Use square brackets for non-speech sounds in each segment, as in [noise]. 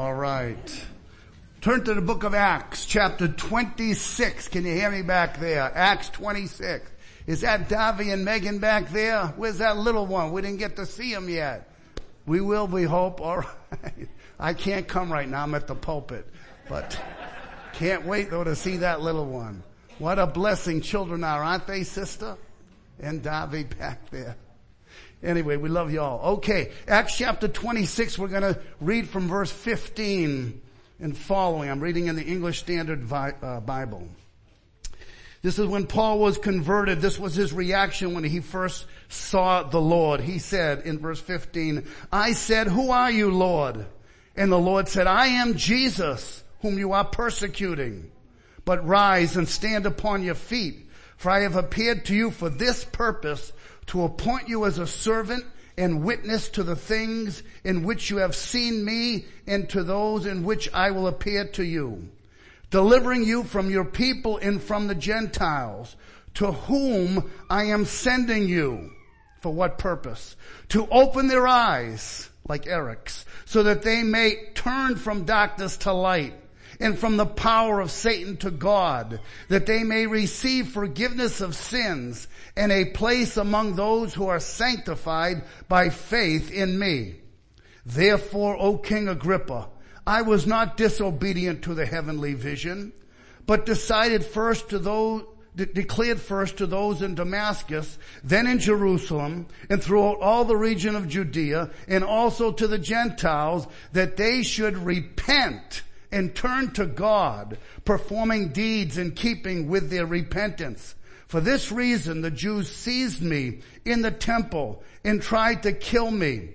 All right. Turn to the book of Acts, chapter 26. Can you hear me back there? Acts 26. Is that Davy and Megan back there? Where's that little one? We didn't get to see him yet. We will, we hope. All right. [laughs] I can't come right now. I'm at the pulpit, but [laughs] can't wait though to see that little one. What a blessing children are, aren't they, sister? And Davy back there. Anyway, we love y'all. Okay, Acts chapter 26, we're gonna read from verse 15 and following. I'm reading in the English Standard uh, Bible. This is when Paul was converted. This was his reaction when he first saw the Lord. He said in verse 15, I said, who are you, Lord? And the Lord said, I am Jesus, whom you are persecuting. But rise and stand upon your feet, for I have appeared to you for this purpose, to appoint you as a servant and witness to the things in which you have seen me and to those in which I will appear to you, delivering you from your people and from the Gentiles, to whom I am sending you. For what purpose? To open their eyes, like Eric's, so that they may turn from darkness to light and from the power of Satan to God, that they may receive forgiveness of sins and a place among those who are sanctified by faith in me. Therefore, O King Agrippa, I was not disobedient to the heavenly vision, but decided first to those, de- declared first to those in Damascus, then in Jerusalem, and throughout all the region of Judea, and also to the Gentiles, that they should repent and turn to God, performing deeds in keeping with their repentance. For this reason the Jews seized me in the temple and tried to kill me.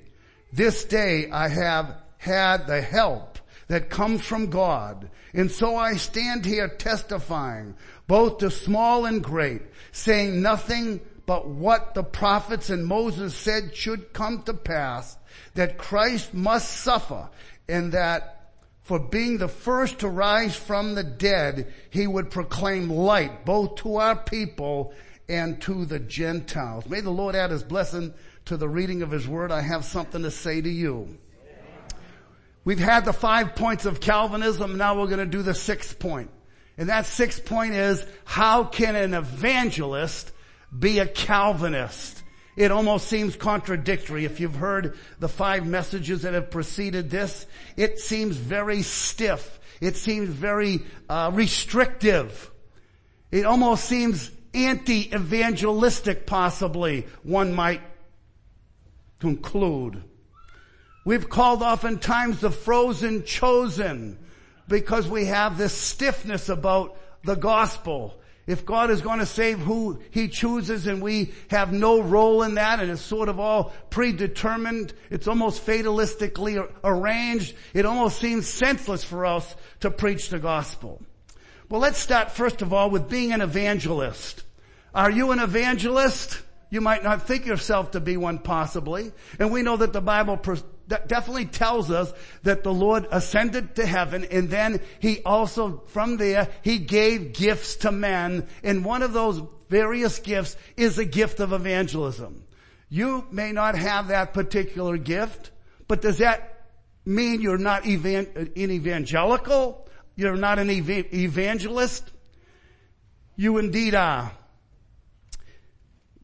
This day I have had the help that comes from God. And so I stand here testifying, both to small and great, saying nothing but what the prophets and Moses said should come to pass, that Christ must suffer and that for being the first to rise from the dead, he would proclaim light both to our people and to the Gentiles. May the Lord add his blessing to the reading of his word. I have something to say to you. We've had the five points of Calvinism. Now we're going to do the sixth point. And that sixth point is, how can an evangelist be a Calvinist? It almost seems contradictory. If you've heard the five messages that have preceded this, it seems very stiff. It seems very uh, restrictive. It almost seems anti-evangelistic possibly, one might conclude. We've called oftentimes the frozen chosen because we have this stiffness about the gospel. If God is going to save who He chooses and we have no role in that and it's sort of all predetermined, it's almost fatalistically arranged, it almost seems senseless for us to preach the gospel. Well, let's start first of all with being an evangelist. Are you an evangelist? You might not think yourself to be one possibly. And we know that the Bible definitely tells us that the Lord ascended to heaven and then he also, from there, he gave gifts to men and one of those various gifts is a gift of evangelism. You may not have that particular gift, but does that mean you're not evan- an evangelical? You're not an ev- evangelist? You indeed are.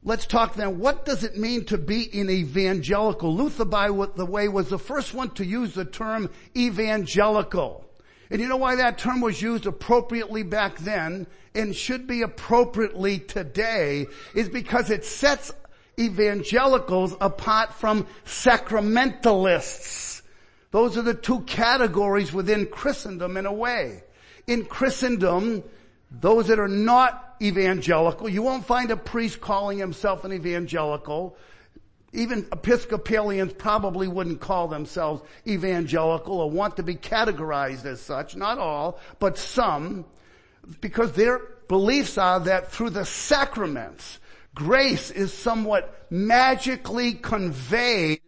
Let's talk then, what does it mean to be an evangelical? Luther, by the way, was the first one to use the term evangelical. And you know why that term was used appropriately back then and should be appropriately today is because it sets evangelicals apart from sacramentalists. Those are the two categories within Christendom in a way. In Christendom, those that are not evangelical, you won't find a priest calling himself an evangelical. Even Episcopalians probably wouldn't call themselves evangelical or want to be categorized as such. Not all, but some. Because their beliefs are that through the sacraments, grace is somewhat magically conveyed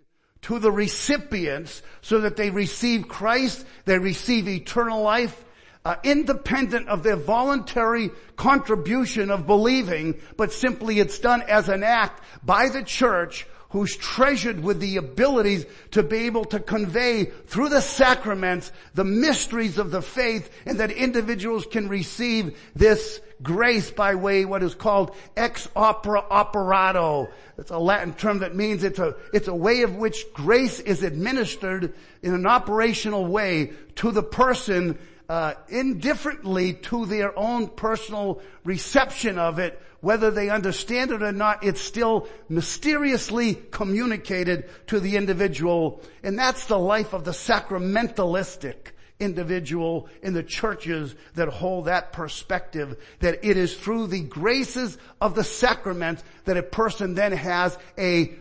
to the recipients so that they receive Christ, they receive eternal life, uh, independent of their voluntary contribution of believing, but simply it's done as an act by the church who's treasured with the abilities to be able to convey through the sacraments the mysteries of the faith and that individuals can receive this grace by way what is called ex opere operato. It's a Latin term that means it's a, it's a way of which grace is administered in an operational way to the person uh, indifferently to their own personal reception of it whether they understand it or not, it's still mysteriously communicated to the individual. And that's the life of the sacramentalistic individual in the churches that hold that perspective that it is through the graces of the sacrament that a person then has a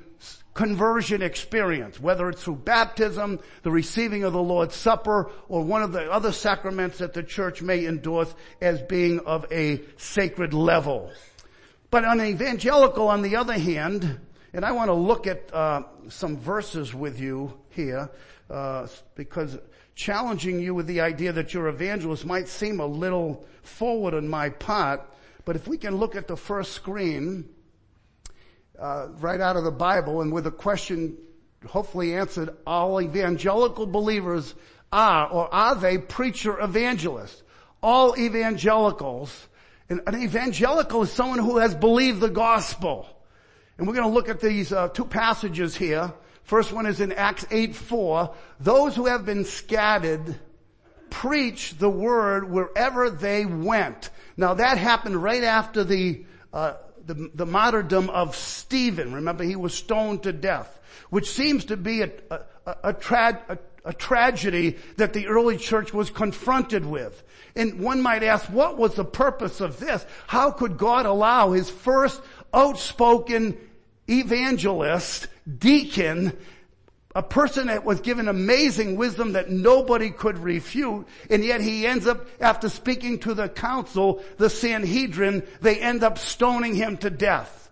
conversion experience, whether it's through baptism, the receiving of the Lord's Supper, or one of the other sacraments that the church may endorse as being of a sacred level. But on evangelical, on the other hand, and I want to look at uh, some verses with you here, uh, because challenging you with the idea that you're evangelist might seem a little forward on my part. But if we can look at the first screen, uh, right out of the Bible, and with a question hopefully answered, all evangelical believers are, or are they preacher evangelists? All evangelicals And an evangelical is someone who has believed the gospel. And we're going to look at these uh, two passages here. First one is in Acts 8, 4. Those who have been scattered preach the word wherever they went. Now that happened right after the, uh, the, the, martyrdom of Stephen. Remember, he was stoned to death, which seems to be a, a, a, a, a tragedy that the early church was confronted with. And one might ask, what was the purpose of this? How could God allow his first outspoken evangelist, deacon, a person that was given amazing wisdom that nobody could refute, and yet he ends up, after speaking to the council, the Sanhedrin, they end up stoning him to death.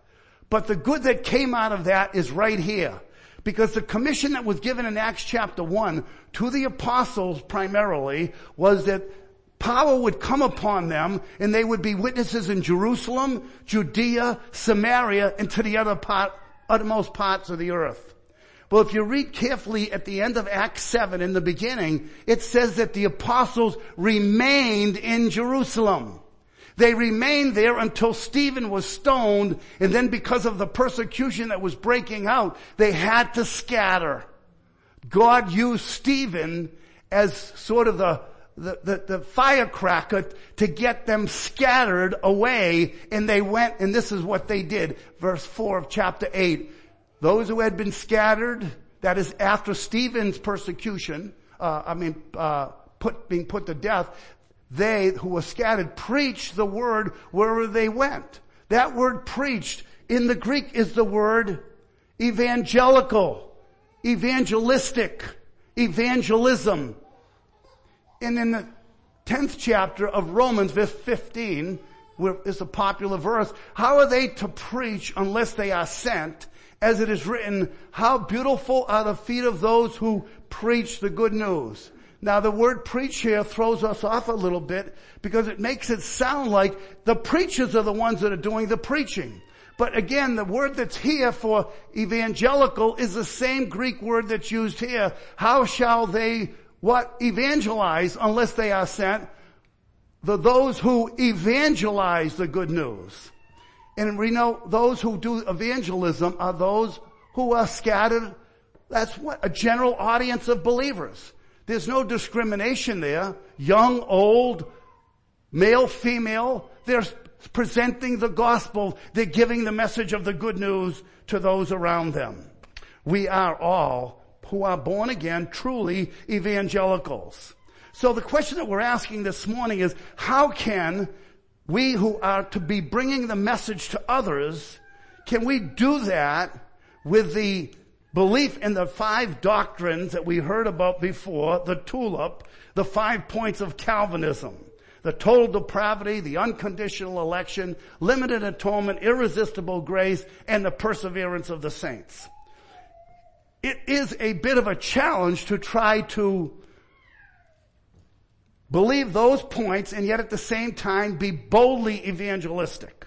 But the good that came out of that is right here. Because the commission that was given in Acts chapter 1 to the apostles primarily was that power would come upon them and they would be witnesses in Jerusalem, Judea, Samaria, and to the other part, uttermost parts of the earth. Well, if you read carefully at the end of Acts 7 in the beginning, it says that the apostles remained in Jerusalem. They remained there until Stephen was stoned and then because of the persecution that was breaking out, they had to scatter. God used Stephen as sort of the the, the, the firecracker to get them scattered away and they went and this is what they did. Verse 4 of chapter 8. Those who had been scattered, that is after Stephen's persecution, uh, I mean, uh, put, being put to death, they who were scattered preached the word wherever they went. That word preached in the Greek is the word evangelical, evangelistic, evangelism. And in the 10th chapter of Romans, verse 15, where is a popular verse, how are they to preach unless they are sent? As it is written, how beautiful are the feet of those who preach the good news. Now the word preach here throws us off a little bit because it makes it sound like the preachers are the ones that are doing the preaching. But again, the word that's here for evangelical is the same Greek word that's used here. How shall they what evangelize unless they are sent? The those who evangelize the good news. And we know those who do evangelism are those who are scattered. That's what a general audience of believers. There's no discrimination there. Young, old, male, female. They're presenting the gospel. They're giving the message of the good news to those around them. We are all who are born again, truly evangelicals. So the question that we're asking this morning is, how can we who are to be bringing the message to others, can we do that with the belief in the five doctrines that we heard about before, the tulip, the five points of Calvinism? The total depravity, the unconditional election, limited atonement, irresistible grace, and the perseverance of the saints it is a bit of a challenge to try to believe those points and yet at the same time be boldly evangelistic.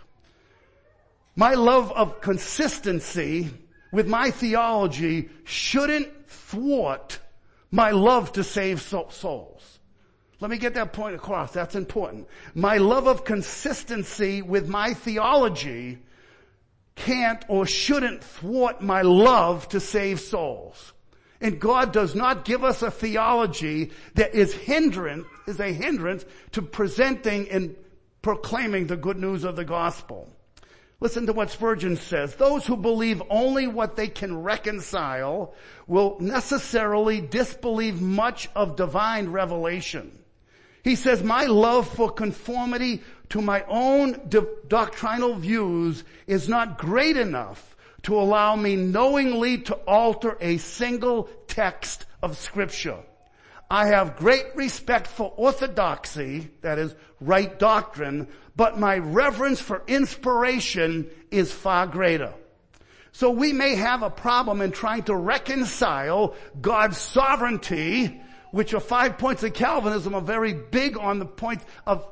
My love of consistency with my theology shouldn't thwart my love to save souls. Let me get that point across. That's important. My love of consistency with my theology can't or shouldn't thwart my love to save souls. And God does not give us a theology that is hindrance, is a hindrance to presenting and proclaiming the good news of the gospel. Listen to what Spurgeon says. Those who believe only what they can reconcile will necessarily disbelieve much of divine revelation. He says, my love for conformity to my own doctrinal views is not great enough to allow me knowingly to alter a single text of scripture. I have great respect for orthodoxy, that is right doctrine, but my reverence for inspiration is far greater. So we may have a problem in trying to reconcile God's sovereignty, which are five points of Calvinism are very big on the point of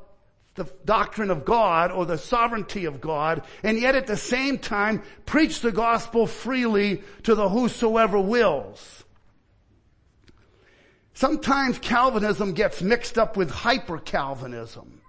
the doctrine of God or the sovereignty of God, and yet at the same time preach the gospel freely to the whosoever wills. Sometimes Calvinism gets mixed up with hyper-Calvinism.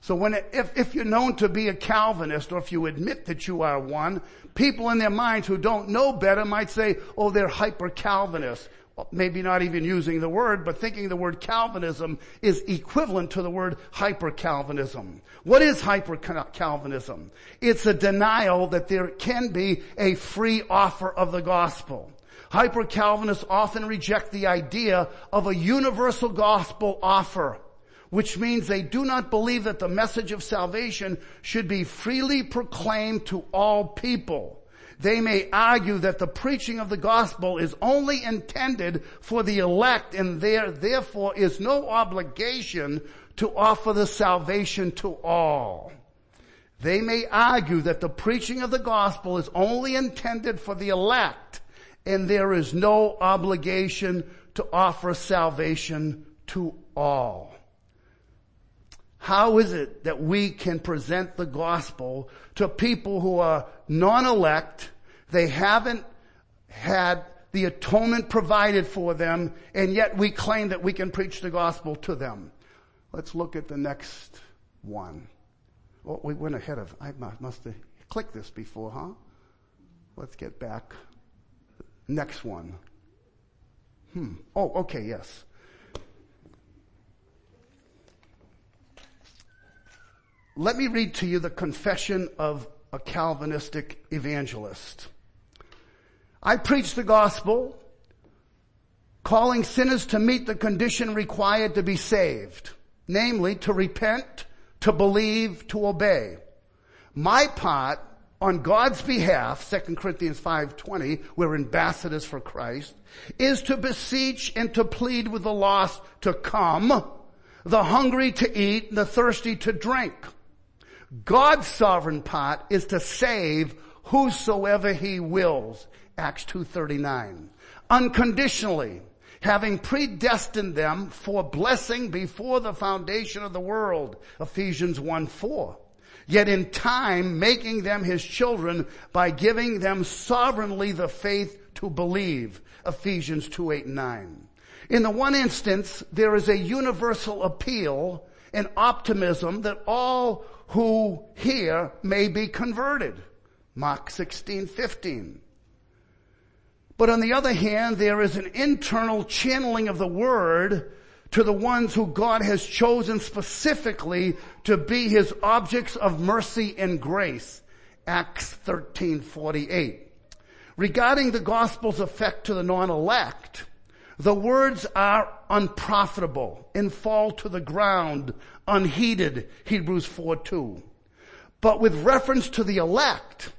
So when, it, if, if you're known to be a Calvinist or if you admit that you are one, people in their minds who don't know better might say, oh, they're hyper-Calvinists. Maybe not even using the word, but thinking the word Calvinism is equivalent to the word hyper-Calvinism. What is hyper-Calvinism? It's a denial that there can be a free offer of the gospel. Hyper-Calvinists often reject the idea of a universal gospel offer, which means they do not believe that the message of salvation should be freely proclaimed to all people. They may argue that the preaching of the gospel is only intended for the elect and there therefore is no obligation to offer the salvation to all. They may argue that the preaching of the gospel is only intended for the elect and there is no obligation to offer salvation to all. How is it that we can present the gospel to people who are non-elect, they haven't had the atonement provided for them, and yet we claim that we can preach the gospel to them? Let's look at the next one. Oh, we went ahead of, I must have clicked this before, huh? Let's get back. Next one. Hmm. Oh, okay, yes. Let me read to you the confession of a Calvinistic evangelist. I preach the gospel, calling sinners to meet the condition required to be saved, namely to repent, to believe, to obey. My part on God's behalf, 2 Corinthians 5.20, we're ambassadors for Christ, is to beseech and to plead with the lost to come, the hungry to eat, the thirsty to drink. God's sovereign part is to save whosoever he wills, Acts 2.39. Unconditionally, having predestined them for blessing before the foundation of the world, Ephesians 1.4 yet in time making them his children by giving them sovereignly the faith to believe. Ephesians 2, 8, 9. In the one instance, there is a universal appeal and optimism that all who hear may be converted. Mark 16, 15. But on the other hand, there is an internal channeling of the word to the ones who God has chosen specifically to be his objects of mercy and grace. Acts 13:48. Regarding the gospel's effect to the non-elect, the words are unprofitable and fall to the ground unheeded, Hebrews 4:2. But with reference to the elect,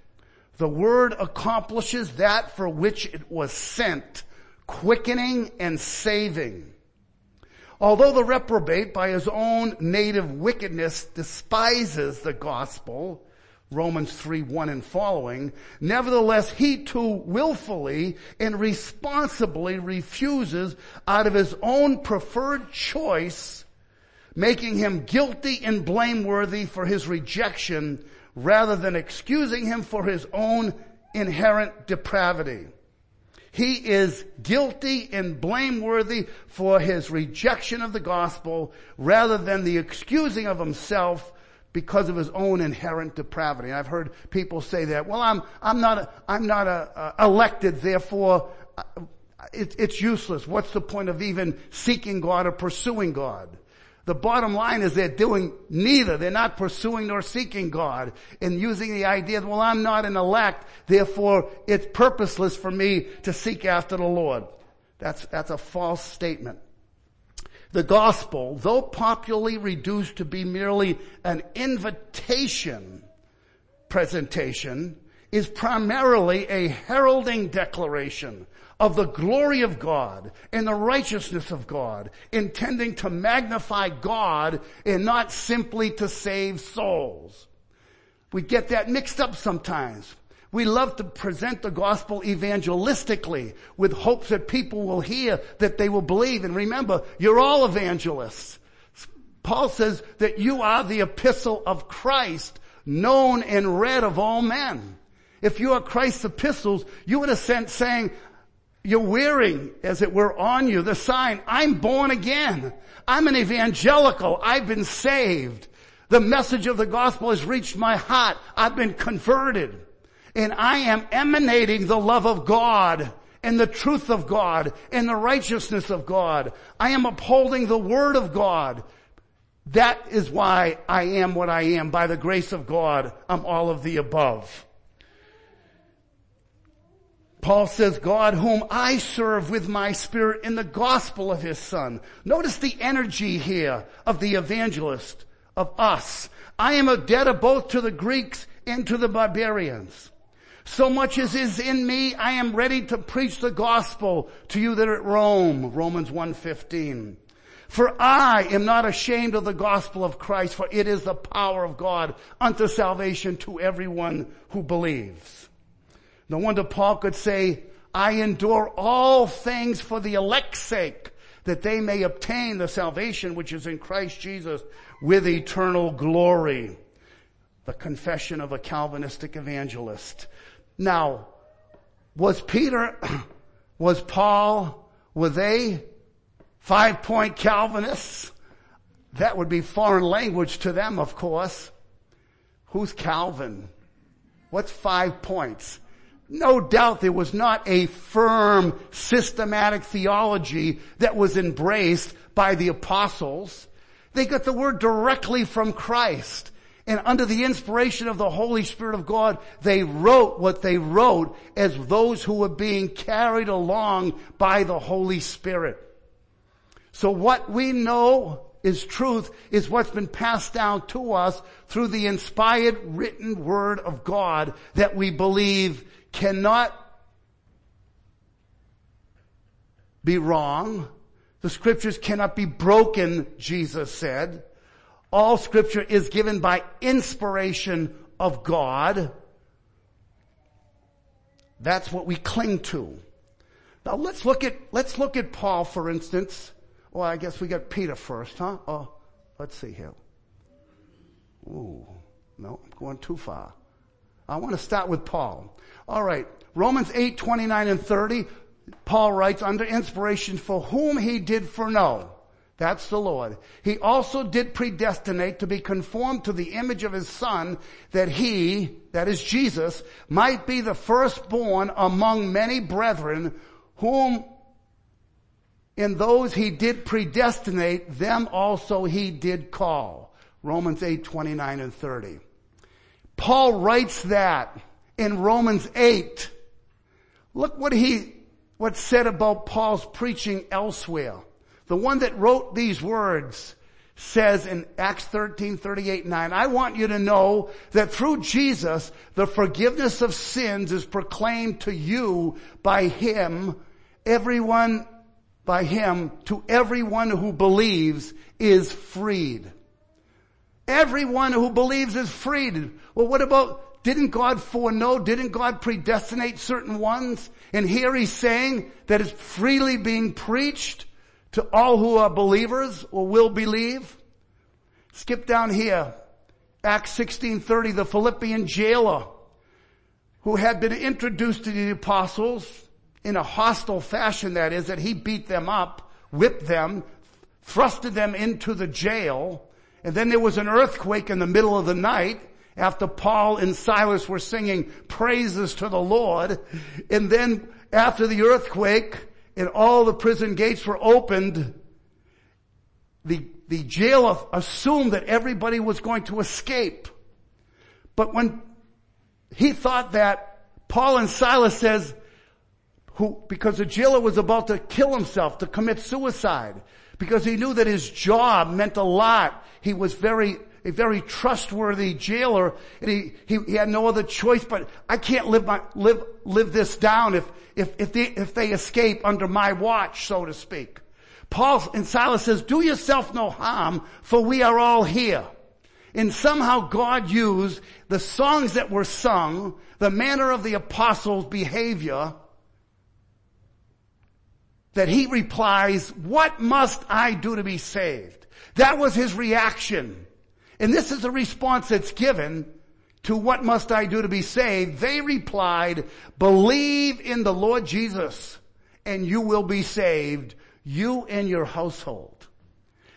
the word accomplishes that for which it was sent, quickening and saving. Although the reprobate by his own native wickedness despises the gospel, Romans 3, 1 and following, nevertheless he too willfully and responsibly refuses out of his own preferred choice, making him guilty and blameworthy for his rejection rather than excusing him for his own inherent depravity. He is guilty and blameworthy for his rejection of the gospel rather than the excusing of himself because of his own inherent depravity. I've heard people say that, well, I'm, I'm not, a, I'm not a, a elected, therefore uh, it, it's useless. What's the point of even seeking God or pursuing God? The bottom line is they're doing neither. They're not pursuing nor seeking God and using the idea that, well, I'm not an elect, therefore it's purposeless for me to seek after the Lord. That's, that's a false statement. The gospel, though popularly reduced to be merely an invitation presentation, is primarily a heralding declaration of the glory of God and the righteousness of God, intending to magnify God and not simply to save souls. We get that mixed up sometimes. We love to present the gospel evangelistically with hopes that people will hear, that they will believe. And remember, you're all evangelists. Paul says that you are the epistle of Christ, known and read of all men. If you are Christ's epistles, you in a sense saying, you're wearing, as it were, on you the sign, I'm born again. I'm an evangelical. I've been saved. The message of the gospel has reached my heart. I've been converted. And I am emanating the love of God and the truth of God and the righteousness of God. I am upholding the word of God. That is why I am what I am. By the grace of God, I'm all of the above. Paul says, God whom I serve with my spirit in the gospel of his son. Notice the energy here of the evangelist, of us. I am a debtor both to the Greeks and to the barbarians. So much as is in me, I am ready to preach the gospel to you that are at Rome. Romans 1.15. For I am not ashamed of the gospel of Christ, for it is the power of God unto salvation to everyone who believes. No wonder Paul could say, I endure all things for the elect's sake, that they may obtain the salvation which is in Christ Jesus with eternal glory. The confession of a Calvinistic evangelist. Now, was Peter, [clears throat] was Paul, were they five point Calvinists? That would be foreign language to them, of course. Who's Calvin? What's five points? No doubt there was not a firm systematic theology that was embraced by the apostles. They got the word directly from Christ. And under the inspiration of the Holy Spirit of God, they wrote what they wrote as those who were being carried along by the Holy Spirit. So what we know is truth is what's been passed down to us through the inspired written word of God that we believe cannot be wrong. The scriptures cannot be broken, Jesus said. All scripture is given by inspiration of God. That's what we cling to. Now let's look at, let's look at Paul for instance. Well, I guess we got Peter first, huh? Oh, let's see here. Ooh, no, I'm going too far. I want to start with Paul. All right. Romans 8, 29 and 30. Paul writes under inspiration for whom he did foreknow. That's the Lord. He also did predestinate to be conformed to the image of his son that he, that is Jesus, might be the firstborn among many brethren whom in those he did predestinate, them also he did call. Romans 8, 29 and 30. Paul writes that in Romans 8. Look what he, what's said about Paul's preaching elsewhere. The one that wrote these words says in Acts 13, 38, 9, I want you to know that through Jesus, the forgiveness of sins is proclaimed to you by Him, everyone, by Him, to everyone who believes is freed. Everyone who believes is freed. Well, what about didn't God foreknow? Didn't God predestinate certain ones? And here he's saying that it's freely being preached to all who are believers or will believe. Skip down here. Acts 16:30, the Philippian jailer who had been introduced to the apostles in a hostile fashion, that is, that he beat them up, whipped them, thrusted them into the jail, and then there was an earthquake in the middle of the night after Paul and Silas were singing praises to the Lord. And then after the earthquake and all the prison gates were opened, the, the jailer assumed that everybody was going to escape. But when he thought that Paul and Silas says, who, because the jailer was about to kill himself, to commit suicide, because he knew that his job meant a lot. He was very, a very trustworthy jailer and he, he, he had no other choice, but I can't live my, live, live this down if, if, if they, if they escape under my watch, so to speak. Paul and Silas says, do yourself no harm, for we are all here. And somehow God used the songs that were sung, the manner of the apostles' behavior, that he replies, what must I do to be saved? That was his reaction. And this is the response that's given to what must I do to be saved? They replied, believe in the Lord Jesus and you will be saved, you and your household.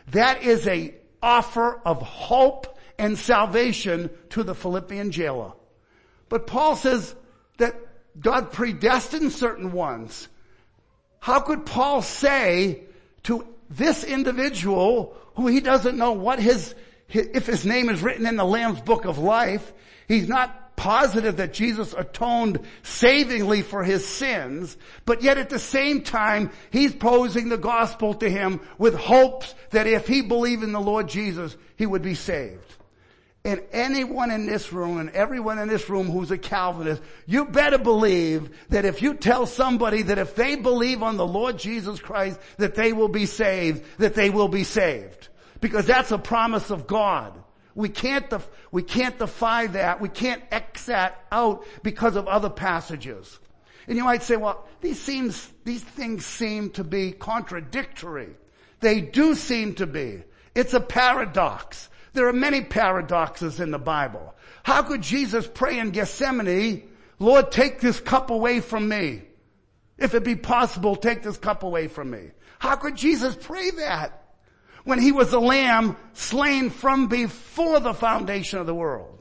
That is a offer of hope and salvation to the Philippian jailer. But Paul says that God predestined certain ones. How could Paul say to this individual who he doesn't know what his, if his name is written in the Lamb's book of life, he's not positive that Jesus atoned savingly for his sins, but yet at the same time, he's posing the gospel to him with hopes that if he believed in the Lord Jesus, he would be saved. And anyone in this room and everyone in this room who's a Calvinist, you better believe that if you tell somebody that if they believe on the Lord Jesus Christ, that they will be saved, that they will be saved. Because that's a promise of God. We can't, def- we can't defy that. We can't X that out because of other passages. And you might say, well, these seems, these things seem to be contradictory. They do seem to be. It's a paradox. There are many paradoxes in the Bible. How could Jesus pray in Gethsemane, Lord, take this cup away from me? If it be possible, take this cup away from me. How could Jesus pray that? When he was the lamb slain from before the foundation of the world.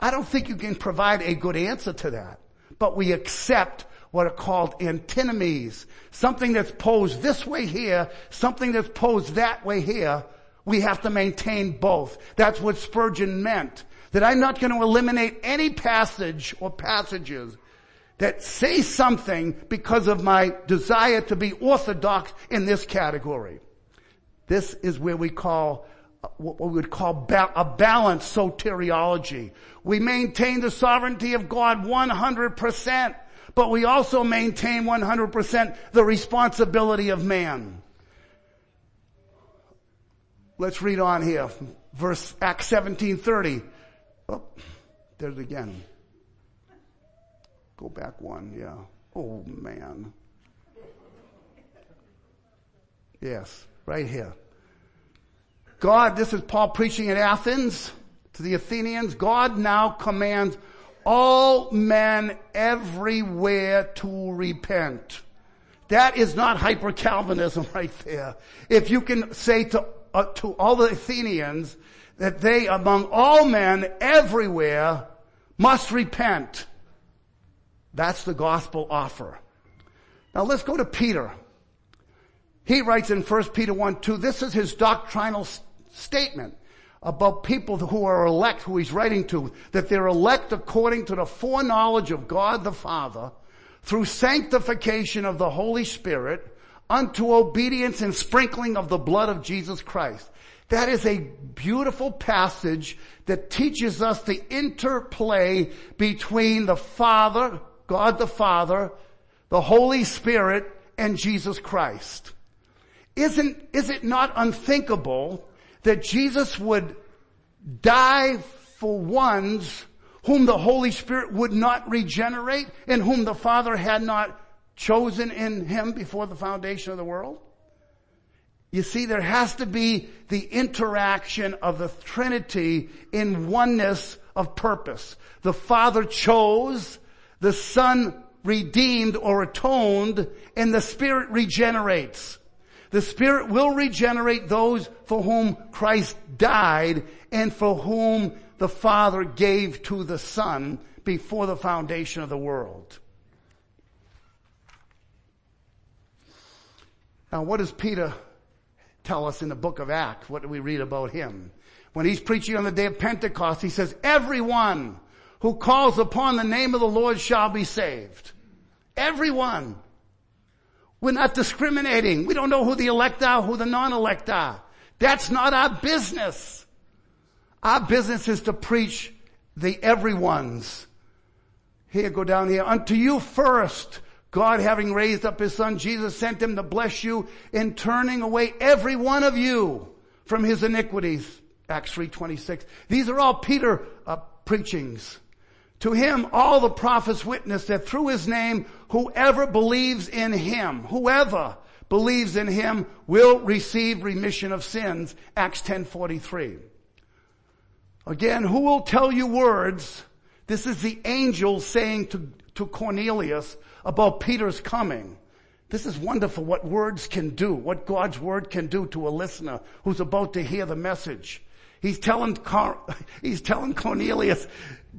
I don't think you can provide a good answer to that. But we accept what are called antinomies. Something that's posed this way here, something that's posed that way here, we have to maintain both. That's what Spurgeon meant. That I'm not going to eliminate any passage or passages that say something because of my desire to be orthodox in this category. This is where we call uh, what we would call a balanced soteriology. We maintain the sovereignty of God 100%, but we also maintain 100% the responsibility of man. Let's read on here. Verse Acts 17:30. Oh, there's it again. Go back one, yeah. Oh man. Yes, right here. God, this is Paul preaching at Athens to the Athenians. God now commands all men everywhere to repent. That is not hyper Calvinism [laughs] right there. If you can say to uh, to all the Athenians that they among all men everywhere must repent. That's the gospel offer. Now let's go to Peter. He writes in 1 Peter 1, 2, this is his doctrinal statement about people who are elect, who he's writing to, that they're elect according to the foreknowledge of God the Father through sanctification of the Holy Spirit unto obedience and sprinkling of the blood of Jesus Christ. That is a beautiful passage that teaches us the interplay between the Father, God the Father, the Holy Spirit, and Jesus Christ. Isn't, is it not unthinkable that Jesus would die for ones whom the Holy Spirit would not regenerate and whom the Father had not chosen in him before the foundation of the world? You see, there has to be the interaction of the Trinity in oneness of purpose. The Father chose, the Son redeemed or atoned, and the Spirit regenerates. The Spirit will regenerate those for whom Christ died and for whom the Father gave to the Son before the foundation of the world. Now what does Peter tell us in the book of Acts? What do we read about him? When he's preaching on the day of Pentecost, he says, everyone who calls upon the name of the Lord shall be saved. Everyone. We're not discriminating. We don't know who the elect are, who the non-elect are. That's not our business. Our business is to preach the everyone's. Here, go down here. Unto you first, God having raised up his son, Jesus sent him to bless you in turning away every one of you from his iniquities. Acts 3.26. These are all Peter uh, preachings. To him, all the prophets witness that through his name, whoever believes in him, whoever believes in him will receive remission of sins. Acts 10:43. Again, who will tell you words? This is the angel saying to, to Cornelius about Peter's coming. This is wonderful what words can do, what God's word can do to a listener who's about to hear the message. He's telling, [laughs] he's telling Cornelius,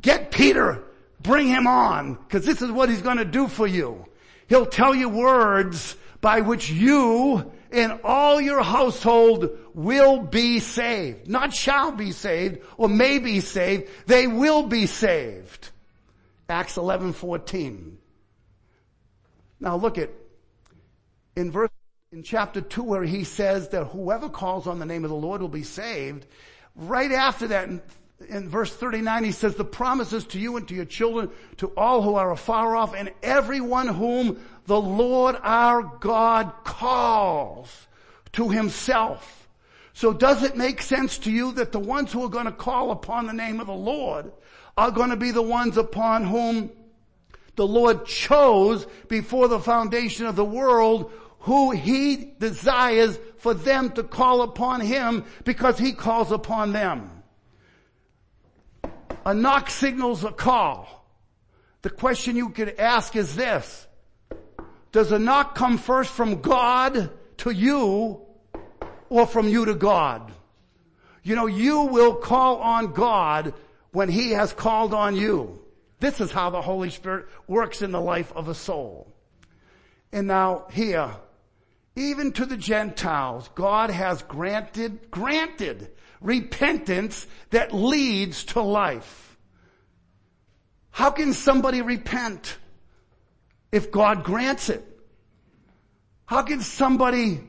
get Peter, bring him on, because this is what he's going to do for you. He'll tell you words by which you and all your household will be saved. Not shall be saved or may be saved. They will be saved. Acts 11, 14. Now look at, in verse, in chapter 2 where he says that whoever calls on the name of the Lord will be saved, Right after that, in, in verse 39, he says, the promises to you and to your children, to all who are afar off, and everyone whom the Lord our God calls to himself. So does it make sense to you that the ones who are going to call upon the name of the Lord are going to be the ones upon whom the Lord chose before the foundation of the world who he desires for them to call upon him because he calls upon them. A knock signals a call. The question you could ask is this. Does a knock come first from God to you or from you to God? You know, you will call on God when he has called on you. This is how the Holy Spirit works in the life of a soul. And now here, even to the Gentiles, God has granted, granted repentance that leads to life. How can somebody repent if God grants it? How can somebody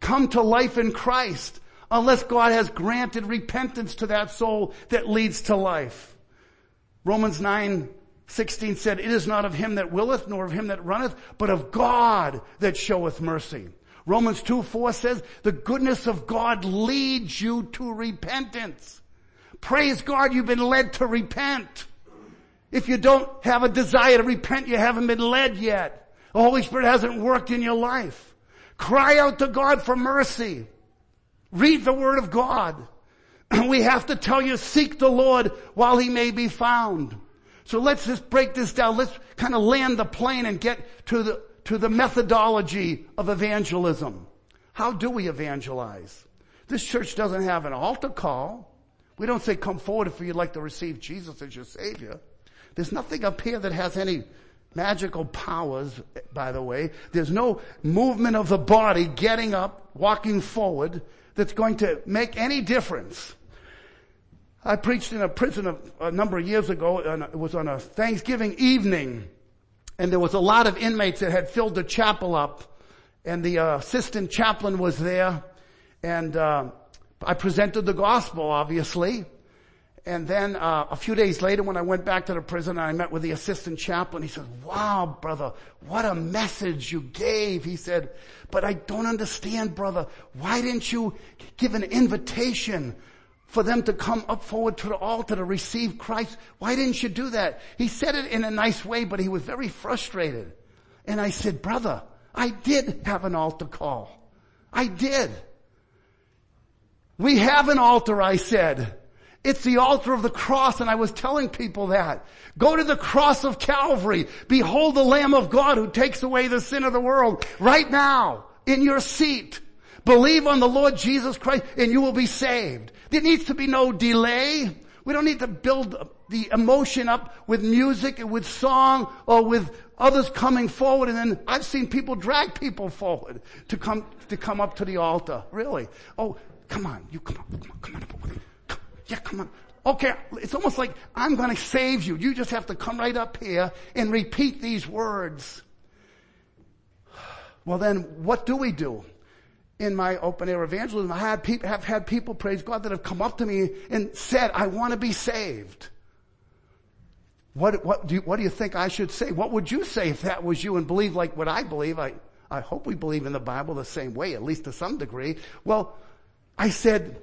come to life in Christ unless God has granted repentance to that soul that leads to life? Romans 9 16 said, it is not of him that willeth, nor of him that runneth, but of God that showeth mercy. Romans 2, 4 says, the goodness of God leads you to repentance. Praise God, you've been led to repent. If you don't have a desire to repent, you haven't been led yet. The Holy Spirit hasn't worked in your life. Cry out to God for mercy. Read the Word of God. [clears throat] We have to tell you, seek the Lord while He may be found. So let's just break this down. Let's kind of land the plane and get to the, to the methodology of evangelism. How do we evangelize? This church doesn't have an altar call. We don't say come forward if you'd like to receive Jesus as your savior. There's nothing up here that has any magical powers, by the way. There's no movement of the body getting up, walking forward that's going to make any difference. I preached in a prison a, a number of years ago, and it was on a Thanksgiving evening, and there was a lot of inmates that had filled the chapel up, and the uh, assistant chaplain was there, and uh, I presented the gospel, obviously, and then uh, a few days later, when I went back to the prison, I met with the assistant chaplain. He said, "Wow, brother, what a message you gave." He said, "But I don't understand, brother. Why didn't you give an invitation?" for them to come up forward to the altar to receive Christ. Why didn't you do that? He said it in a nice way, but he was very frustrated. And I said, brother, I did have an altar call. I did. We have an altar, I said. It's the altar of the cross and I was telling people that. Go to the cross of Calvary. Behold the Lamb of God who takes away the sin of the world right now in your seat. Believe on the Lord Jesus Christ and you will be saved. There needs to be no delay. We don't need to build the emotion up with music and with song or with others coming forward and then I've seen people drag people forward to come, to come up to the altar. Really. Oh, come on. You come on. Come on. Come on. Yeah, come on. Okay, it's almost like I'm gonna save you. You just have to come right up here and repeat these words. Well then, what do we do? in my open air evangelism, I had people, have had people, praise God, that have come up to me and said, I want to be saved. What, what do you, what do you think I should say? What would you say if that was you and believe like what I believe? I, I hope we believe in the Bible the same way, at least to some degree. Well, I said,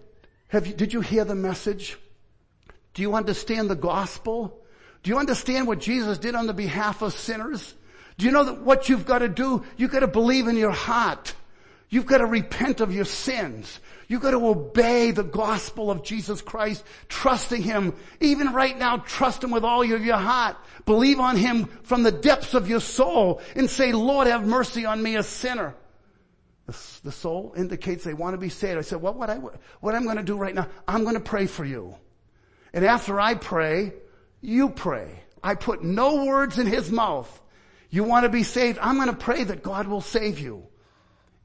have you, did you hear the message? Do you understand the gospel? Do you understand what Jesus did on the behalf of sinners? Do you know that what you've got to do? You've got to believe in your heart. You've got to repent of your sins. You've got to obey the gospel of Jesus Christ, trusting Him. Even right now, trust Him with all of your heart. Believe on Him from the depths of your soul and say, Lord, have mercy on me, a sinner. The, soul indicates they want to be saved. I said, well, what I, what I'm going to do right now, I'm going to pray for you. And after I pray, you pray. I put no words in His mouth. You want to be saved? I'm going to pray that God will save you.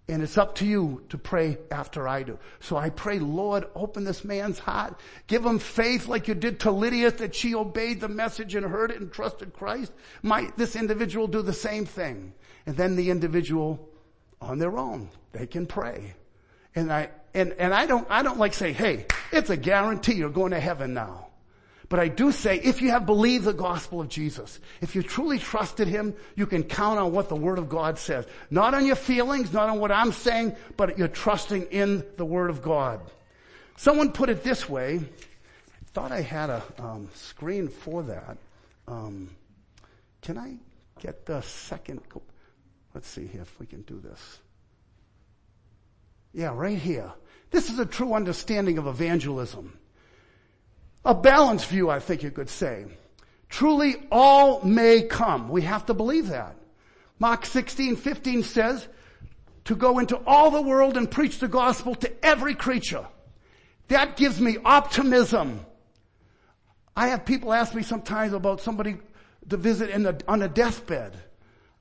And it's up to you to pray after I do. So I pray, Lord, open this man's heart. Give him faith like you did to Lydia that she obeyed the message and heard it and trusted Christ. Might this individual do the same thing? And then the individual on their own, they can pray. And I, and, and I don't, I don't like say, hey, it's a guarantee you're going to heaven now. But I do say, if you have believed the gospel of Jesus, if you truly trusted Him, you can count on what the Word of God says. Not on your feelings, not on what I'm saying, but you're trusting in the Word of God. Someone put it this way. I thought I had a um, screen for that. Um, can I get the second? Let's see if we can do this. Yeah, right here. This is a true understanding of evangelism. A balanced view, I think you could say. Truly all may come. We have to believe that. Mark 16, 15 says, to go into all the world and preach the gospel to every creature. That gives me optimism. I have people ask me sometimes about somebody to visit the, on a deathbed.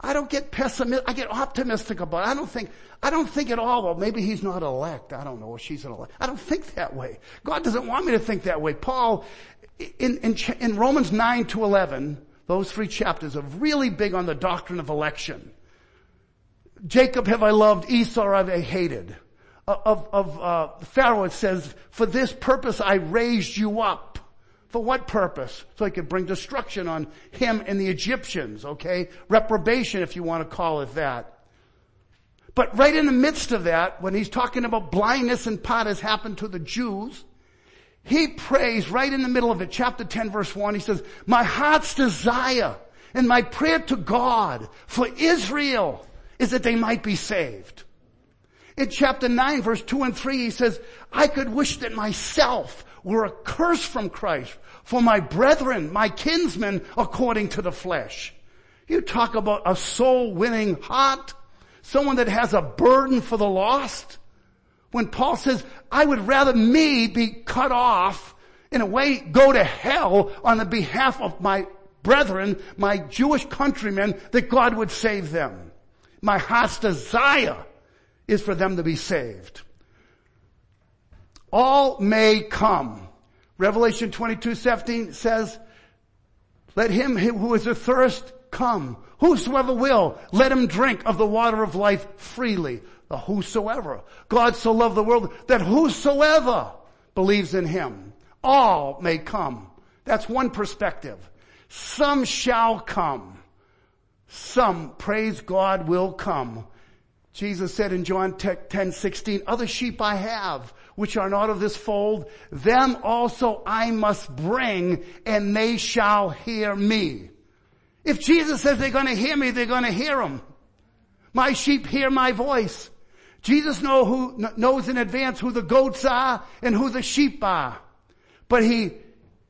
I don't get pessimistic. I get optimistic about it. I don't think, I don't think at all, well, maybe he's not elect. I don't know, she's an elect. I don't think that way. God doesn't want me to think that way. Paul, in, in, in Romans 9 to 11, those three chapters are really big on the doctrine of election. Jacob have I loved, Esau have I hated. Of, of uh, Pharaoh it says, for this purpose I raised you up. For what purpose? So he could bring destruction on him and the Egyptians, okay? Reprobation, if you want to call it that. But right in the midst of that, when he's talking about blindness and pot has happened to the Jews, he prays right in the middle of it, chapter 10 verse 1, he says, my heart's desire and my prayer to God for Israel is that they might be saved. In chapter 9 verse 2 and 3 he says, I could wish that myself were a curse from Christ for my brethren, my kinsmen, according to the flesh. You talk about a soul winning heart, someone that has a burden for the lost. When Paul says, I would rather me be cut off, in a way go to hell on the behalf of my brethren, my Jewish countrymen, that God would save them. My heart's desire is for them to be saved. All may come. Revelation 22, 17 says, let him who is athirst come. Whosoever will, let him drink of the water of life freely. The whosoever. God so loved the world that whosoever believes in him, all may come. That's one perspective. Some shall come. Some, praise God, will come. Jesus said in John 10, 16, other sheep I have which are not of this fold, them also I must bring and they shall hear me. If Jesus says they're going to hear me, they're going to hear him. My sheep hear my voice. Jesus know who, knows in advance who the goats are and who the sheep are. but he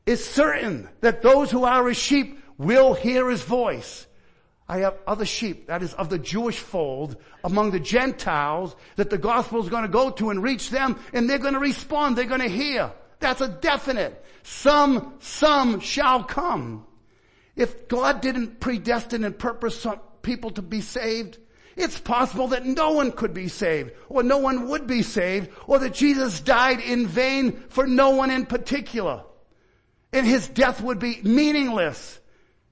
is certain that those who are his sheep will hear his voice. I have other sheep, that is of the Jewish fold, among the Gentiles, that the gospel is going to go to and reach them, and they're going to respond, they're going to hear. That's a definite. Some, some shall come. If God didn't predestine and purpose some people to be saved, it's possible that no one could be saved, or no one would be saved, or that Jesus died in vain for no one in particular. And his death would be meaningless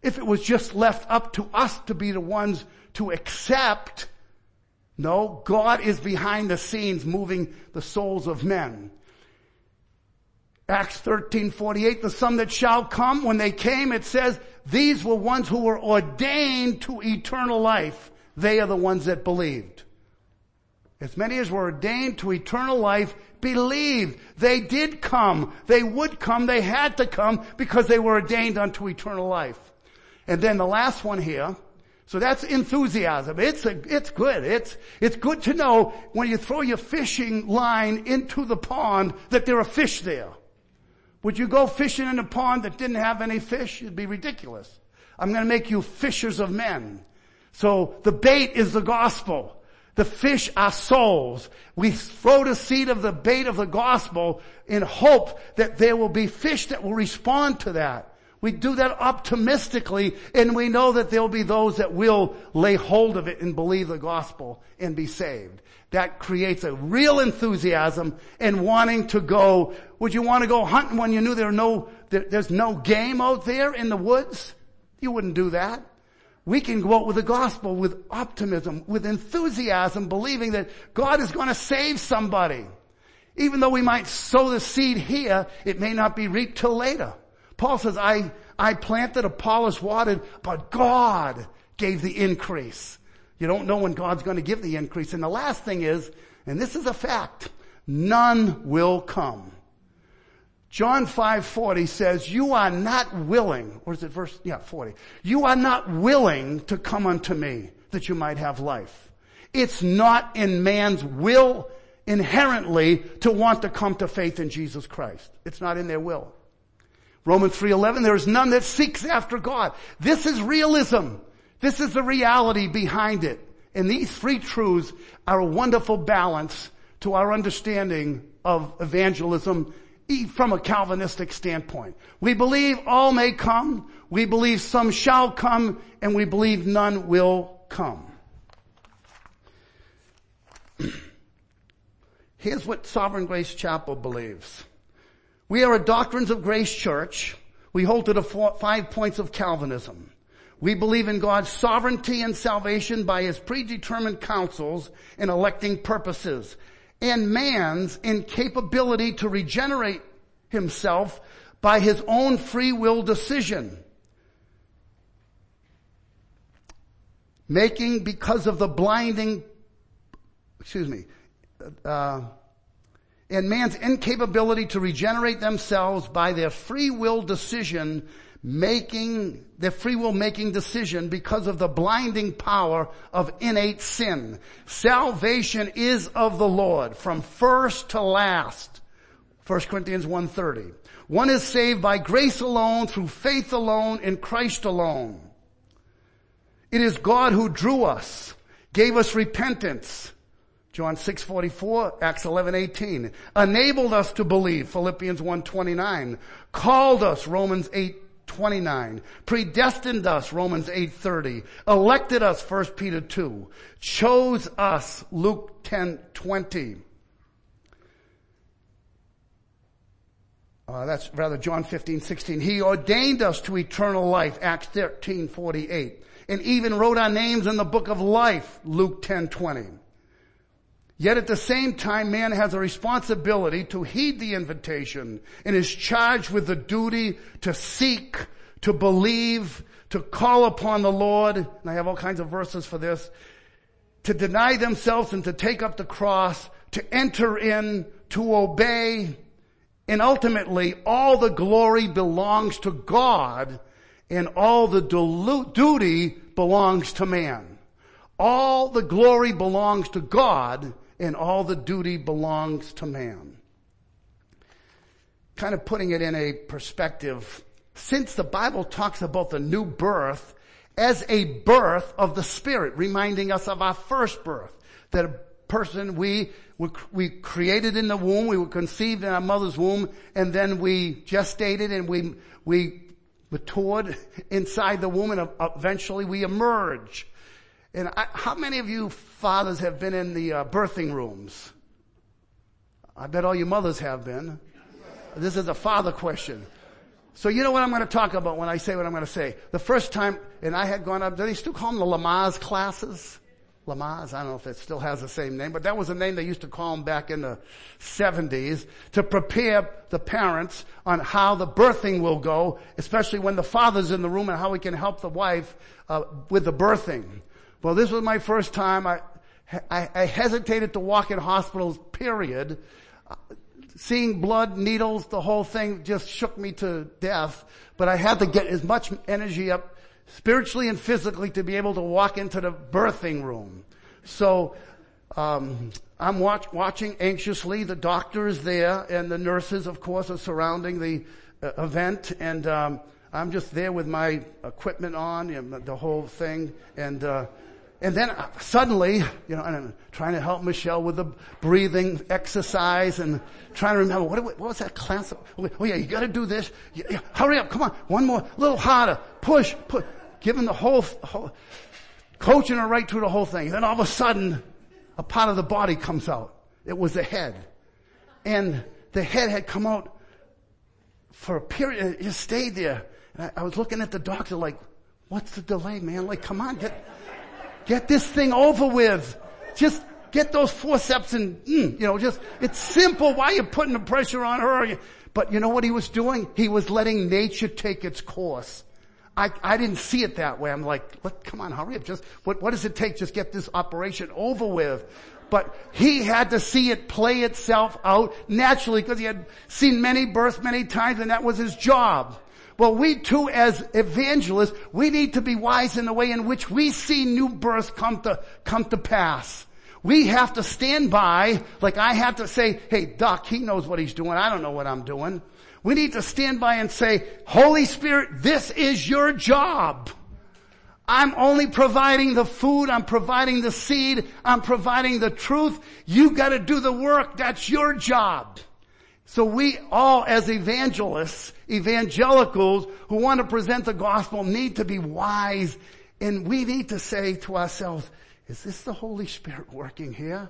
if it was just left up to us to be the ones to accept. No, God is behind the scenes moving the souls of men. Acts 13, 48, the some that shall come, when they came, it says, these were ones who were ordained to eternal life. They are the ones that believed. As many as were ordained to eternal life believed. They did come. They would come. They had to come because they were ordained unto eternal life. And then the last one here. So that's enthusiasm. It's a, it's good. It's, it's good to know when you throw your fishing line into the pond that there are fish there. Would you go fishing in a pond that didn't have any fish? It'd be ridiculous. I'm going to make you fishers of men. So the bait is the gospel. The fish are souls. We throw the seed of the bait of the gospel in hope that there will be fish that will respond to that. We do that optimistically and we know that there'll be those that will lay hold of it and believe the gospel and be saved. That creates a real enthusiasm and wanting to go. Would you want to go hunting when you knew there no, there, there's no game out there in the woods? You wouldn't do that. We can go out with the gospel with optimism, with enthusiasm, believing that God is going to save somebody. Even though we might sow the seed here, it may not be reaped till later. Paul says, I, I planted, Apollos watered, but God gave the increase. You don't know when God's going to give the increase. And the last thing is, and this is a fact, none will come. John 5:40 says, "You are not willing," or is it verse yeah, 40. "You are not willing to come unto me that you might have life." It's not in man's will inherently to want to come to faith in Jesus Christ. It's not in their will. Romans 3.11, there is none that seeks after God. This is realism. This is the reality behind it. And these three truths are a wonderful balance to our understanding of evangelism from a Calvinistic standpoint. We believe all may come, we believe some shall come, and we believe none will come. [clears throat] Here's what Sovereign Grace Chapel believes. We are a Doctrines of Grace church. We hold to the four, five points of Calvinism. We believe in God's sovereignty and salvation by His predetermined counsels and electing purposes, and man's incapability to regenerate himself by his own free will decision. Making because of the blinding, excuse me, uh, and man's incapability to regenerate themselves by their free will decision making, their free will making decision because of the blinding power of innate sin. Salvation is of the Lord from first to last. 1 Corinthians 1.30. One is saved by grace alone, through faith alone, in Christ alone. It is God who drew us, gave us repentance, John 6:44, Acts 11:18, enabled us to believe, Philippians 1:29, called us, Romans 8:29, predestined us, Romans 8:30, elected us, 1 Peter 2, chose us, Luke 10:20. Uh, that's rather John 15, 16. He ordained us to eternal life, Acts 13, 48. And even wrote our names in the book of life, Luke 10, 20. Yet at the same time, man has a responsibility to heed the invitation and is charged with the duty to seek, to believe, to call upon the Lord. And I have all kinds of verses for this. To deny themselves and to take up the cross, to enter in, to obey. And ultimately, all the glory belongs to God and all the duty belongs to man. All the glory belongs to God and all the duty belongs to man. kind of putting it in a perspective. Since the Bible talks about the new birth as a birth of the Spirit, reminding us of our first birth, that a person we we created in the womb, we were conceived in our mother's womb, and then we gestated and we, we matured inside the womb and eventually we emerge. And I, how many of you fathers have been in the uh, birthing rooms? I bet all you mothers have been. This is a father question. So you know what I'm going to talk about when I say what I'm going to say. The first time, and I had gone up, do they still call them the Lamaze classes? Lamaze, I don't know if it still has the same name, but that was a name they used to call them back in the 70s to prepare the parents on how the birthing will go, especially when the father's in the room and how we can help the wife uh, with the birthing. Well, this was my first time. I, I, I hesitated to walk in hospitals, period. Seeing blood, needles, the whole thing just shook me to death. But I had to get as much energy up spiritually and physically to be able to walk into the birthing room. So, um, I'm watch, watching anxiously. The doctor is there, and the nurses, of course, are surrounding the uh, event. And um, I'm just there with my equipment on, know, the whole thing. And uh, and then uh, suddenly, you know, I'm trying to help Michelle with the breathing exercise and trying to remember what, what was that class? Oh yeah, you got to do this. Yeah, yeah, hurry up, come on, one more, a little harder, push, push. Giving the whole, whole, coaching her right through the whole thing. Then all of a sudden, a part of the body comes out. It was the head, and the head had come out for a period. It just stayed there. And I, I was looking at the doctor like, "What's the delay, man? Like, come on, get." Get this thing over with. Just get those forceps and, mm, you know, just, it's simple. Why are you putting the pressure on her? But you know what he was doing? He was letting nature take its course. I, I didn't see it that way. I'm like, what, come on, hurry up. Just, what, what does it take? Just get this operation over with. But he had to see it play itself out naturally because he had seen many births many times and that was his job. Well, we too as evangelists, we need to be wise in the way in which we see new births come to, come to pass. We have to stand by, like I have to say, hey, Doc, he knows what he's doing. I don't know what I'm doing. We need to stand by and say, Holy Spirit, this is your job. I'm only providing the food. I'm providing the seed. I'm providing the truth. You gotta do the work. That's your job. So we all as evangelists, evangelicals who want to present the gospel need to be wise and we need to say to ourselves, is this the Holy Spirit working here?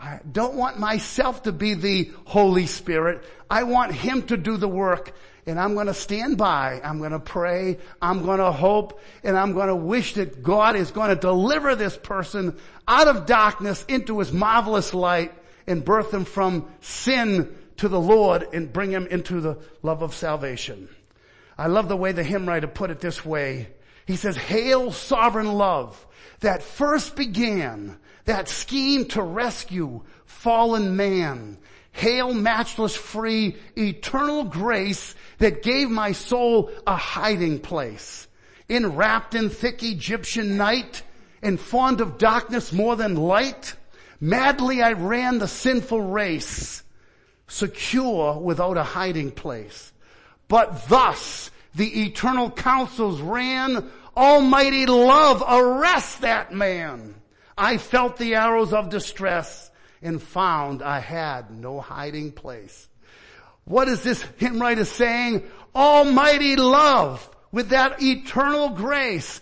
I don't want myself to be the Holy Spirit. I want Him to do the work and I'm going to stand by. I'm going to pray. I'm going to hope and I'm going to wish that God is going to deliver this person out of darkness into His marvelous light and birth them from sin to the Lord and bring him into the love of salvation. I love the way the hymn writer put it this way. He says, hail sovereign love that first began that scheme to rescue fallen man. Hail matchless free eternal grace that gave my soul a hiding place. Enwrapped in thick Egyptian night and fond of darkness more than light, madly I ran the sinful race secure without a hiding place. But thus the eternal counsels ran, Almighty love, arrest that man. I felt the arrows of distress and found I had no hiding place. What is this hymn writer saying? Almighty love with that eternal grace.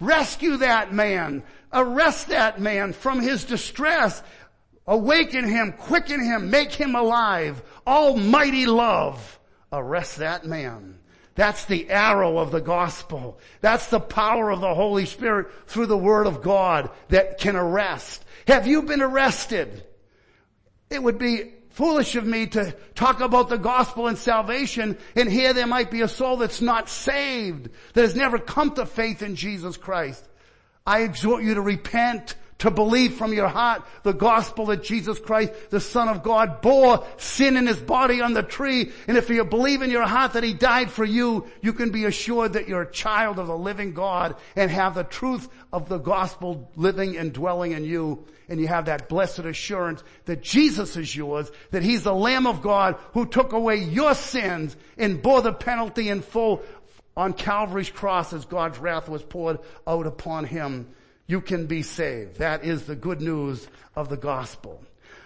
Rescue that man. Arrest that man from his distress. Awaken him, quicken him, make him alive. Almighty love. Arrest that man. That's the arrow of the gospel. That's the power of the Holy Spirit through the Word of God that can arrest. Have you been arrested? It would be foolish of me to talk about the gospel and salvation and here there might be a soul that's not saved, that has never come to faith in Jesus Christ. I exhort you to repent, to believe from your heart the gospel that Jesus Christ, the Son of God, bore sin in his body on the tree. And if you believe in your heart that he died for you, you can be assured that you're a child of the living God and have the truth of the gospel living and dwelling in you. And you have that blessed assurance that Jesus is yours, that he's the Lamb of God who took away your sins and bore the penalty in full on Calvary's cross as God's wrath was poured out upon him. You can be saved. That is the good news of the gospel.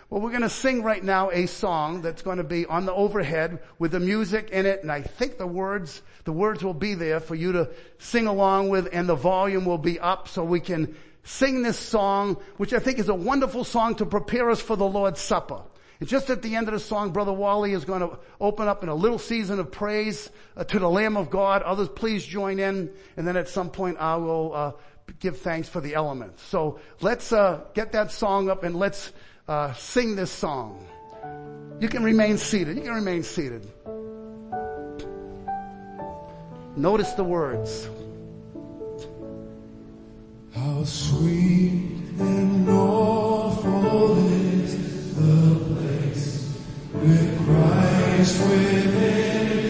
Well, we're going to sing right now a song that's going to be on the overhead with the music in it, and I think the words, the words will be there for you to sing along with, and the volume will be up so we can sing this song, which I think is a wonderful song to prepare us for the Lord's Supper. And just at the end of the song, Brother Wally is going to open up in a little season of praise uh, to the Lamb of God. Others, please join in. And then at some point, I will uh, give thanks for the elements. So let's uh, get that song up and let's uh, sing this song. You can remain seated. You can remain seated. Notice the words. How sweet and awful is the place with Christ within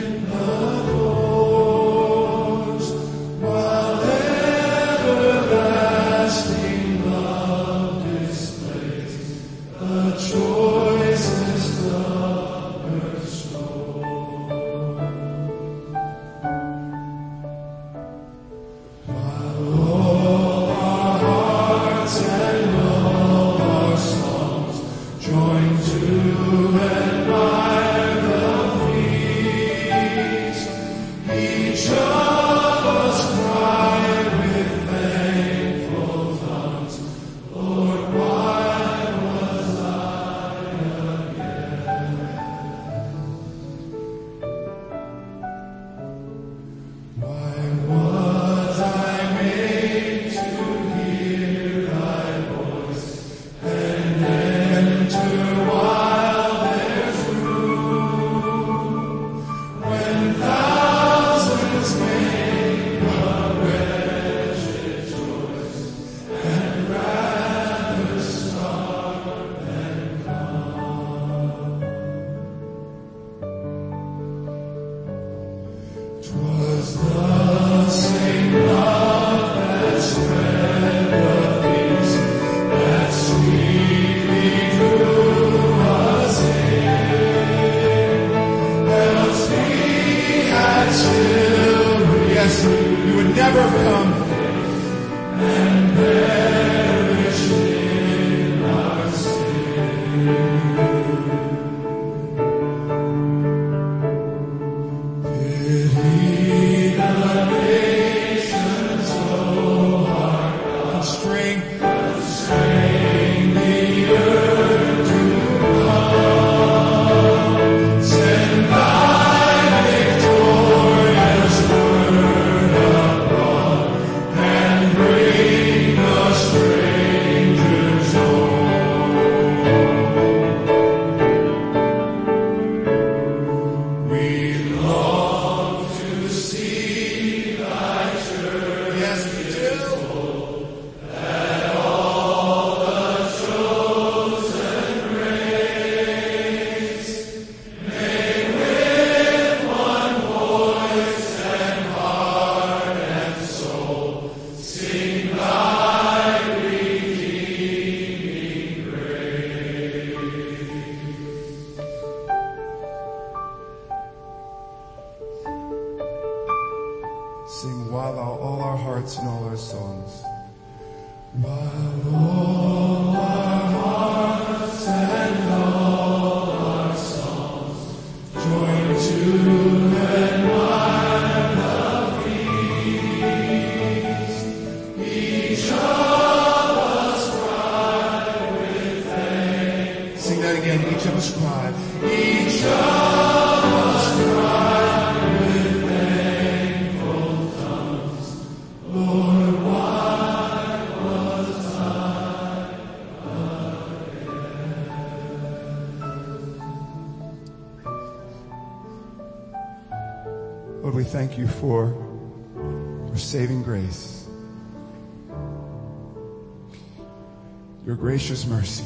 your gracious mercy.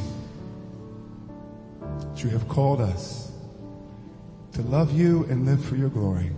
That you have called us to love you and live for your glory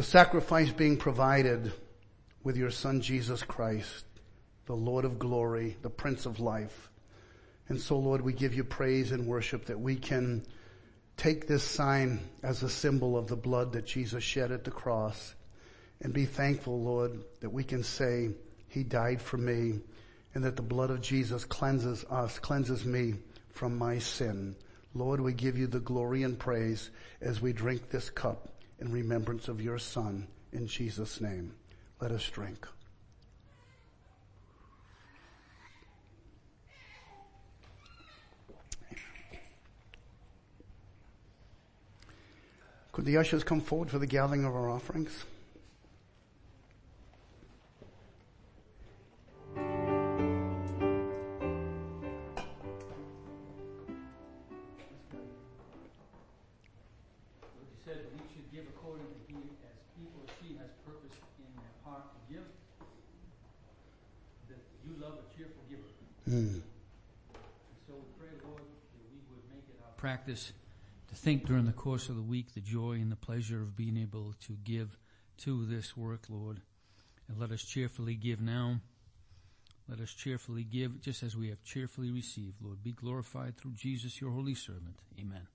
the sacrifice being provided with your son Jesus Christ, the Lord of glory, the Prince of life. And so Lord, we give you praise and worship that we can take this sign as a symbol of the blood that Jesus shed at the cross and be thankful, Lord, that we can say he died for me and that the blood of Jesus cleanses us, cleanses me from my sin. Lord, we give you the glory and praise as we drink this cup in remembrance of your son in Jesus name. Let us drink. Could the ushers come forward for the gathering of our offerings? Mm. So we pray, Lord, that we would make it our practice to think during the course of the week the joy and the pleasure of being able to give to this work, Lord. And let us cheerfully give now. Let us cheerfully give just as we have cheerfully received. Lord, be glorified through Jesus, your holy servant. Amen.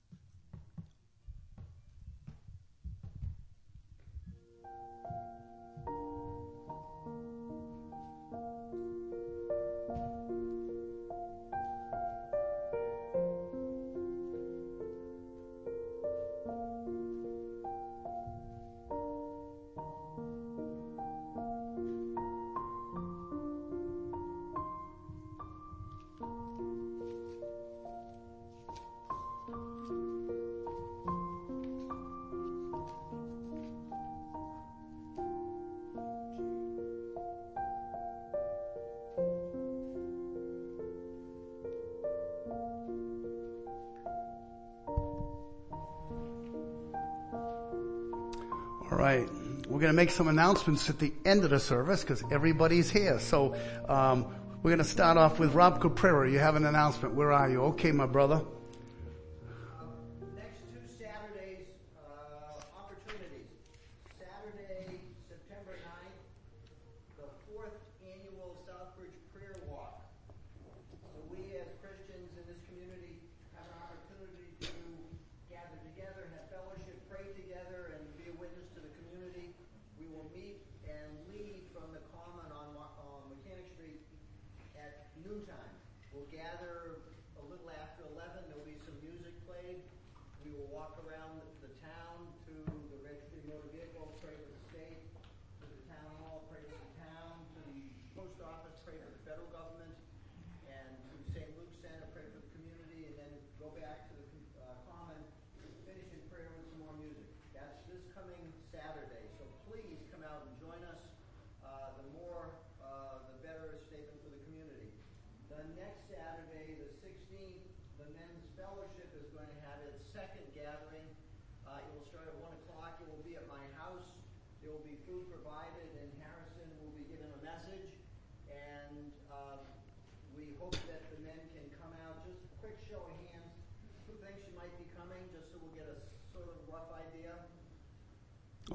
We're going to make some announcements at the end of the service because everybody's here. So um, we're going to start off with Rob Caprera. You have an announcement. Where are you? Okay, my brother.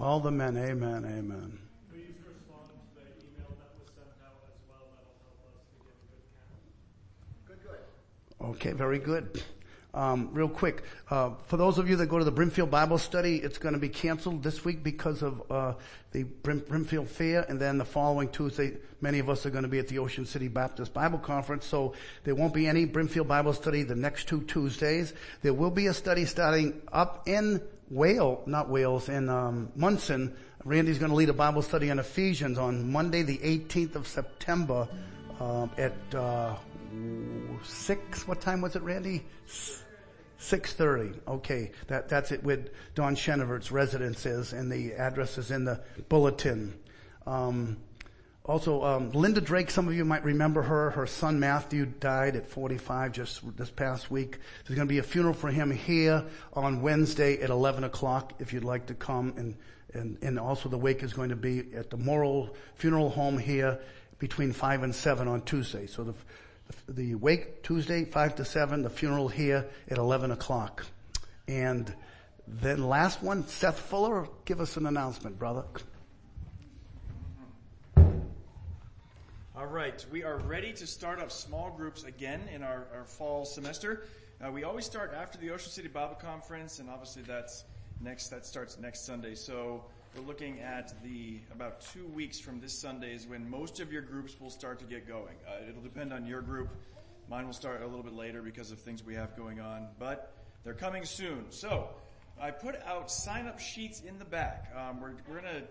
All the men, amen, amen. Please respond to the email that was sent out as well. That'll help us to get a good count. Good, good. Okay, very good. Um, real quick, uh, for those of you that go to the Brimfield Bible Study, it's going to be canceled this week because of uh, the Brim- Brimfield Fair, and then the following Tuesday, many of us are going to be at the Ocean City Baptist Bible Conference, so there won't be any Brimfield Bible Study the next two Tuesdays. There will be a study starting up in Wales, not Wales, in um, Monson. Randy's going to lead a Bible study on Ephesians on Monday, the 18th of September, uh, at uh, six. What time was it, Randy? Six thirty. Okay, that that's it. With Don Chenevert's residence is, and the address is in the bulletin. Um, also, um, Linda Drake, some of you might remember her. Her son Matthew died at 45 just this past week. There's going to be a funeral for him here on Wednesday at 11 o'clock if you'd like to come. And, and, and also the wake is going to be at the Morrill Funeral Home here between 5 and 7 on Tuesday. So the, the wake Tuesday, 5 to 7, the funeral here at 11 o'clock. And Then last one, Seth Fuller, give us an announcement, brother. All right, we are ready to start up small groups again in our, our fall semester. Uh, we always start after the Ocean City Bible Conference, and obviously that's next. That starts next Sunday. So we're looking at the about two weeks from this Sunday is when most of your groups will start to get going. Uh, it'll depend on your group. Mine will start a little bit later because of things we have going on, but they're coming soon. So I put out sign up sheets in the back. Um, we're, we're going to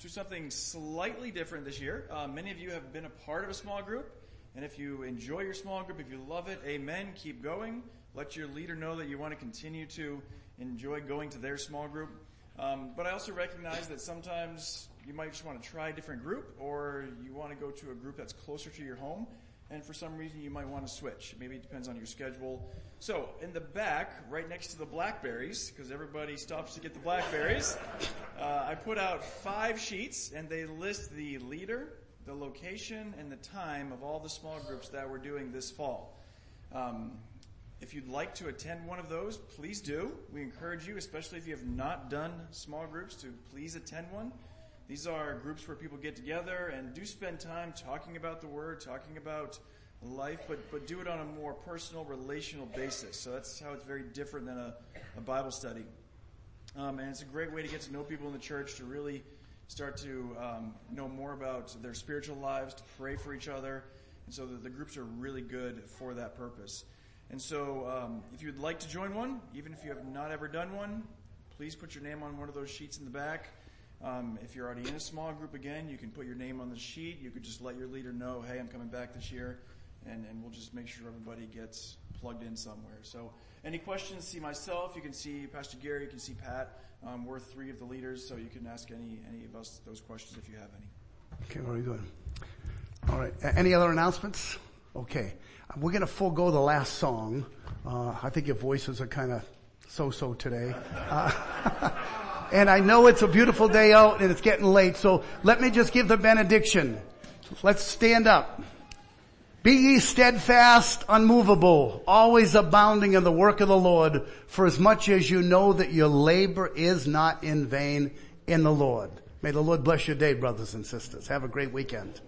do something slightly different this year. Uh, many of you have been a part of a small group, and if you enjoy your small group, if you love it, amen, keep going. Let your leader know that you want to continue to enjoy going to their small group. Um, but I also recognize that sometimes you might just want to try a different group, or you want to go to a group that's closer to your home and for some reason you might want to switch. Maybe it depends on your schedule. So in the back, right next to the blackberries, because everybody stops to get the blackberries, uh, I put out five sheets and they list the leader, the location, and the time of all the small groups that we're doing this fall. Um, if you'd like to attend one of those, please do. We encourage you, especially if you have not done small groups, to please attend one. These are groups where people get together and do spend time talking about the Word, talking about life, but, but do it on a more personal, relational basis. So that's how it's very different than a, a Bible study. Um, and it's a great way to get to know people in the church, to really start to um, know more about their spiritual lives, to pray for each other. And so the, the groups are really good for that purpose. And so um, if you'd like to join one, even if you have not ever done one, please put your name on one of those sheets in the back. Um, if you're already in a small group again, you can put your name on the sheet. You could just let your leader know, hey, I'm coming back this year, and, and we'll just make sure everybody gets plugged in somewhere. So, any questions? See myself. You can see Pastor Gary. You can see Pat. Um, we're three of the leaders, so you can ask any any of us those questions if you have any. Okay, very good. All right. Any other announcements? Okay. We're going to forego the last song. Uh, I think your voices are kind of so-so today. Uh, [laughs] And I know it's a beautiful day out and it's getting late, so let me just give the benediction. Let's stand up. Be ye steadfast, unmovable, always abounding in the work of the Lord, for as much as you know that your labor is not in vain in the Lord. May the Lord bless your day, brothers and sisters. Have a great weekend.